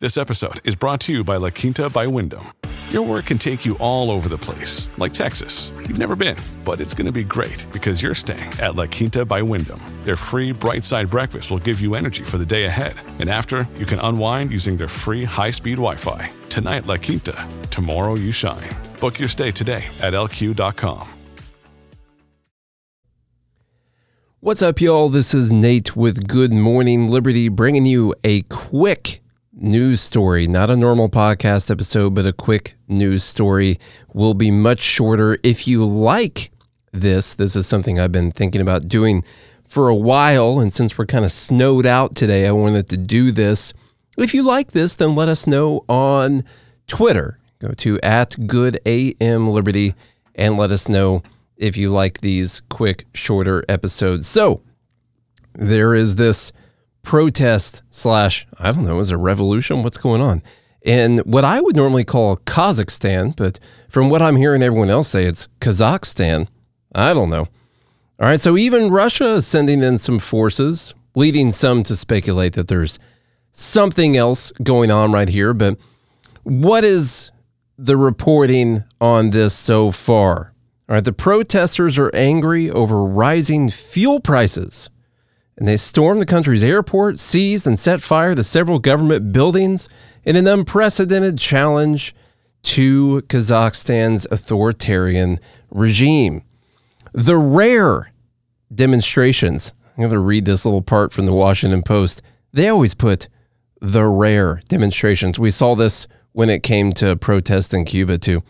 This episode is brought to you by La Quinta by Wyndham. Your work can take you all over the place, like Texas. You've never been, but it's going to be great because you're staying at La Quinta by Wyndham. Their free bright side breakfast will give you energy for the day ahead. And after, you can unwind using their free high speed Wi Fi. Tonight, La Quinta. Tomorrow, you shine. Book your stay today at lq.com. What's up, y'all? This is Nate with Good Morning Liberty bringing you a quick news story. Not a normal podcast episode, but a quick news story. Will be much shorter. If you like this, this is something I've been thinking about doing for a while. And since we're kind of snowed out today, I wanted to do this. If you like this, then let us know on Twitter. Go to at Good AM Liberty and let us know if you like these quick, shorter episodes. So there is this protest slash, I don't know, is a revolution? What's going on? In what I would normally call Kazakhstan, but from what I'm hearing everyone else say, it's Kazakhstan. I don't know. All right, so even Russia is sending in some forces, leading some to speculate that there's something else going on right here. But what is the reporting on this so far? All right, the protesters are angry over rising fuel prices, and they stormed the country's airport, seized and set fire to several government buildings in an unprecedented challenge to Kazakhstan's authoritarian regime. The rare demonstrations, I'm going to read this little part from the Washington Post. They always put the rare demonstrations. We saw this when it came to protests in Cuba, too,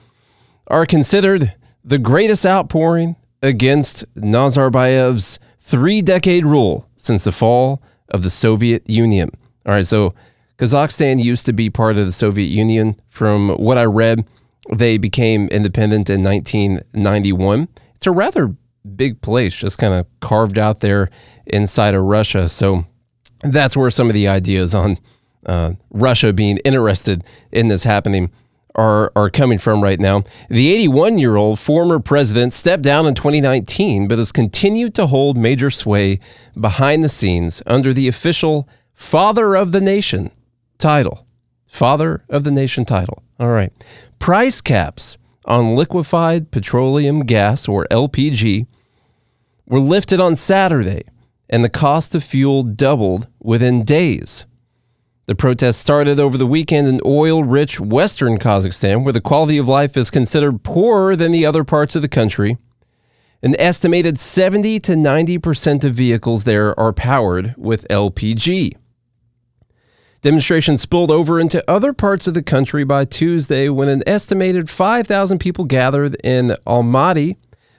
are considered the greatest outpouring against Nazarbayev's three decade rule since the fall of the Soviet Union. All right, so Kazakhstan used to be part of the Soviet Union. From what I read, they became independent in 1991. It's a rather big place, just kind of carved out there inside of Russia. So that's where some of the ideas on uh, Russia being interested in this happening are, are coming from right now. The 81 year old former president stepped down in 2019, but has continued to hold major sway behind the scenes under the official Father of the Nation title. Father of the Nation title. All right. Price caps on liquefied petroleum gas, or LPG, were lifted on Saturday, and the cost of fuel doubled within days. The protests started over the weekend in oil rich western Kazakhstan, where the quality of life is considered poorer than the other parts of the country. An estimated 70 to 90% of vehicles there are powered with LPG. Demonstrations spilled over into other parts of the country by Tuesday when an estimated 5,000 people gathered in Almaty.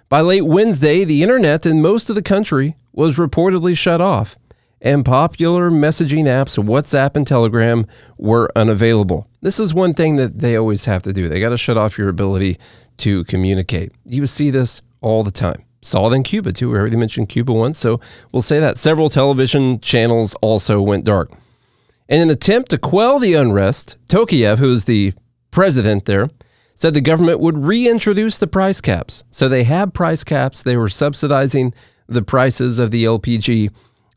By late Wednesday, the internet in most of the country was reportedly shut off and popular messaging apps, WhatsApp and Telegram, were unavailable. This is one thing that they always have to do. They got to shut off your ability to communicate. You see this all the time. Saw it in Cuba too. We already mentioned Cuba once, so we'll say that. Several television channels also went dark. And in an attempt to quell the unrest, Tokayev, who's the president there, said the government would reintroduce the price caps. So they had price caps. They were subsidizing the prices of the LPG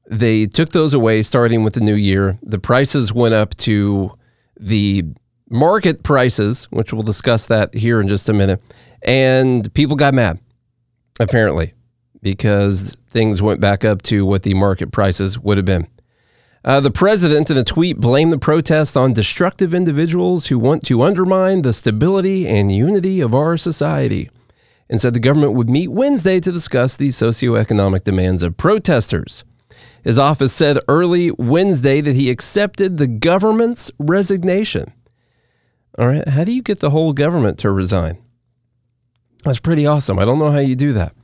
they took those away starting with the new year. The prices went up to the market prices, which we'll discuss that here in just a minute. And people got mad, apparently, because things went back up to what the market prices would have been. Uh, the president, in a tweet, blamed the protests on destructive individuals who want to undermine the stability and unity of our society and said the government would meet Wednesday to discuss the socioeconomic demands of protesters. His office said early Wednesday that he accepted the government's resignation. All right, how do you get the whole government to resign? That's pretty awesome. I don't know how you do that.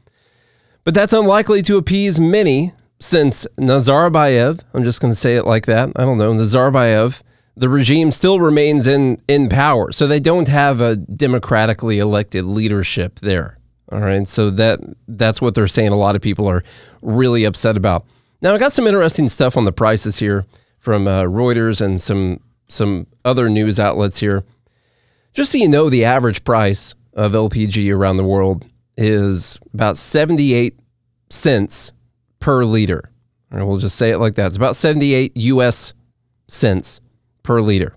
But that's unlikely to appease many since Nazarbayev, I'm just going to say it like that. I don't know. Nazarbayev, the regime still remains in in power. So they don't have a democratically elected leadership there. All right. So that that's what they're saying a lot of people are really upset about. Now I got some interesting stuff on the prices here from uh, Reuters and some some other news outlets here. Just so you know, the average price of LPG around the world is about 78 cents per liter. Or we'll just say it like that. It's about 78 US cents per liter.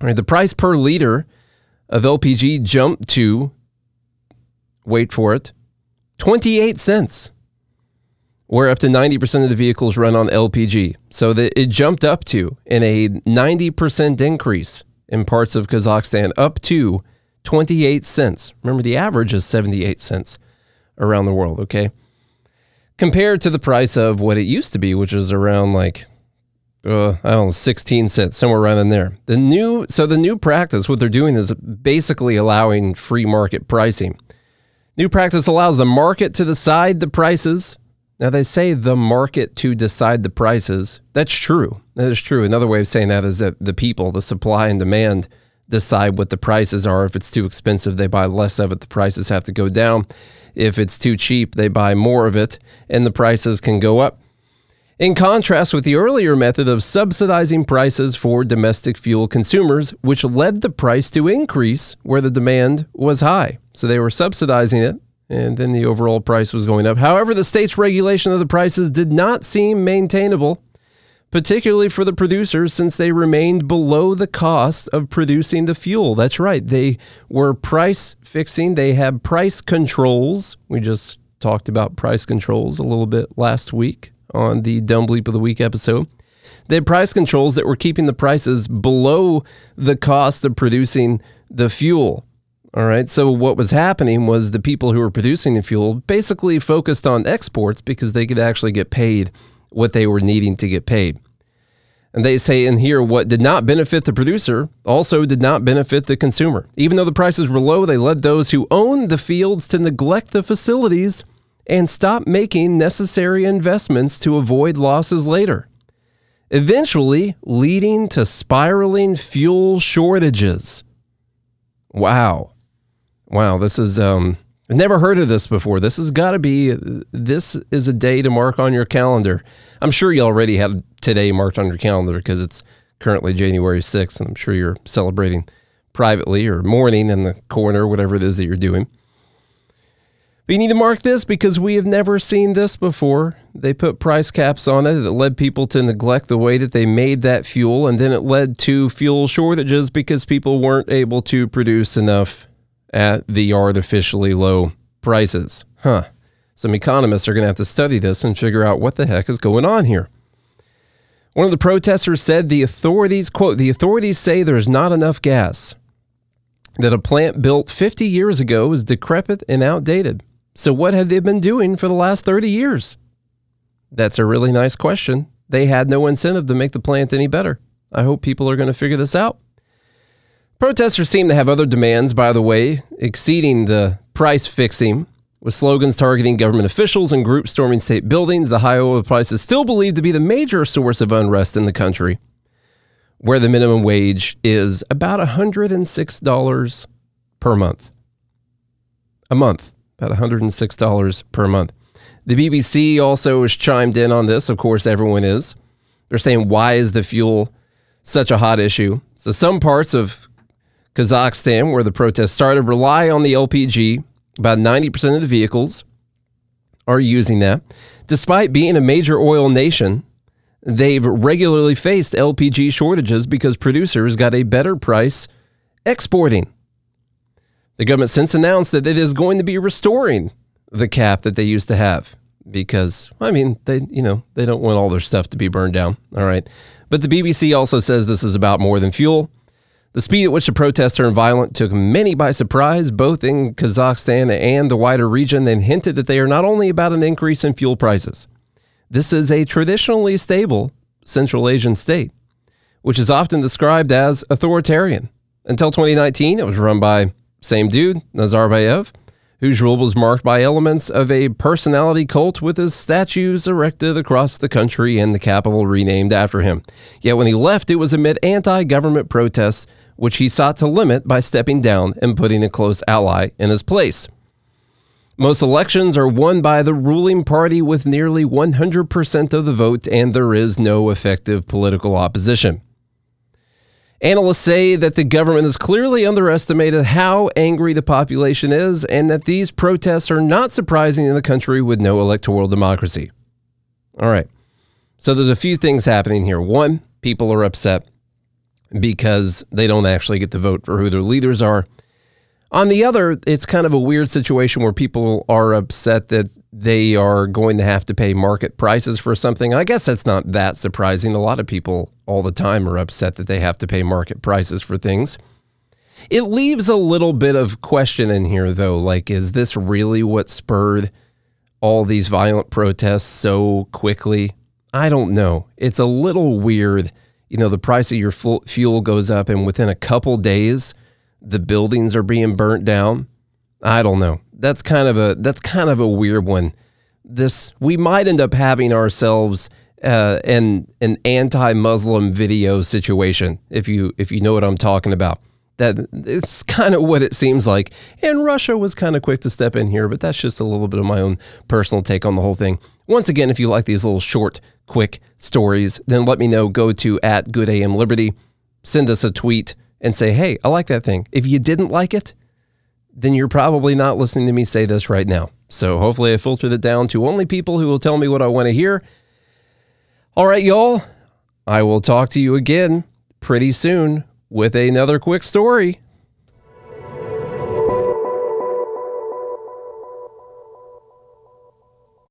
All right, the price per liter of LPG jumped to, wait for it, 28 cents. Where up to 90% of the vehicles run on LPG. So that it jumped up to in a 90% increase in parts of Kazakhstan up to 28 cents. Remember, the average is 78 cents around the world, okay? Compared to the price of what it used to be, which was around like, uh, I don't know, 16 cents, somewhere around in there. The new, so the new practice, what they're doing is basically allowing free market pricing. New practice allows the market to decide the prices. Now, they say the market to decide the prices. That's true. That is true. Another way of saying that is that the people, the supply and demand, decide what the prices are. If it's too expensive, they buy less of it. The prices have to go down. If it's too cheap, they buy more of it and the prices can go up. In contrast with the earlier method of subsidizing prices for domestic fuel consumers, which led the price to increase where the demand was high. So they were subsidizing it, and then the overall price was going up. However, the state's regulation of the prices did not seem maintainable particularly for the producers since they remained below the cost of producing the fuel. That's right. They were price fixing, they had price controls. We just talked about price controls a little bit last week on the Dumb Bleep of the Week episode. They had price controls that were keeping the prices below the cost of producing the fuel. All right. So what was happening was the people who were producing the fuel basically focused on exports because they could actually get paid what they were needing to get paid. And they say in here what did not benefit the producer also did not benefit the consumer. Even though the prices were low, they led those who owned the fields to neglect the facilities and stop making necessary investments to avoid losses later, eventually leading to spiraling fuel shortages. Wow. Wow, this is um never heard of this before. This has got to be, this is a day to mark on your calendar. I'm sure you already have today marked on your calendar because it's currently January 6th, and I'm sure you're celebrating privately or mourning in the corner, whatever it is that you're doing. But you need to mark this because we have never seen this before. They put price caps on it that led people to neglect the way that they made that fuel, and then it led to fuel shortages because people weren't able to produce enough at the artificially low prices. Huh. Some economists are going to have to study this and figure out what the heck is going on here. One of the protesters said the authorities, quote, the authorities say there's not enough gas, that a plant built 50 years ago is decrepit and outdated. So, what have they been doing for the last 30 years? That's a really nice question. They had no incentive to make the plant any better. I hope people are going to figure this out. Protesters seem to have other demands, by the way, exceeding the price fixing, with slogans targeting government officials and groups storming state buildings. The high oil price is still believed to be the major source of unrest in the country, where the minimum wage is about $106 per month. A month, about $106 per month. The BBC also chimed in on this. Of course, everyone is. They're saying, why is the fuel such a hot issue? So, some parts of Kazakhstan, where the protests started, rely on the LPG. About 90% of the vehicles are using that. Despite being a major oil nation, they've regularly faced LPG shortages because producers got a better price exporting. The government since announced that it is going to be restoring the cap that they used to have because I mean they you know they don't want all their stuff to be burned down. All right. But the BBC also says this is about more than fuel. The speed at which the protests turned violent took many by surprise, both in Kazakhstan and the wider region, and hinted that they are not only about an increase in fuel prices. This is a traditionally stable Central Asian state, which is often described as authoritarian. Until 2019, it was run by same dude, Nazarbayev, whose rule was marked by elements of a personality cult with his statues erected across the country and the capital renamed after him. Yet when he left, it was amid anti government protests, which he sought to limit by stepping down and putting a close ally in his place. Most elections are won by the ruling party with nearly 100% of the vote, and there is no effective political opposition. Analysts say that the government has clearly underestimated how angry the population is and that these protests are not surprising in a country with no electoral democracy. All right. So there's a few things happening here. One, people are upset because they don't actually get to vote for who their leaders are. On the other, it's kind of a weird situation where people are upset that they are going to have to pay market prices for something. I guess that's not that surprising. A lot of people all the time are upset that they have to pay market prices for things. It leaves a little bit of question in here, though. Like, is this really what spurred all these violent protests so quickly? I don't know. It's a little weird. You know, the price of your fuel goes up, and within a couple days, the buildings are being burnt down. I don't know. That's kind of a that's kind of a weird one. This we might end up having ourselves uh, an an anti-Muslim video situation if you if you know what I'm talking about. That it's kind of what it seems like. And Russia was kind of quick to step in here, but that's just a little bit of my own personal take on the whole thing. Once again, if you like these little short, quick stories, then let me know. Go to at Good AM Liberty, send us a tweet and say, hey, I like that thing. If you didn't like it, then you're probably not listening to me say this right now. So hopefully I filtered it down to only people who will tell me what I want to hear. All right, y'all. I will talk to you again pretty soon with another quick story.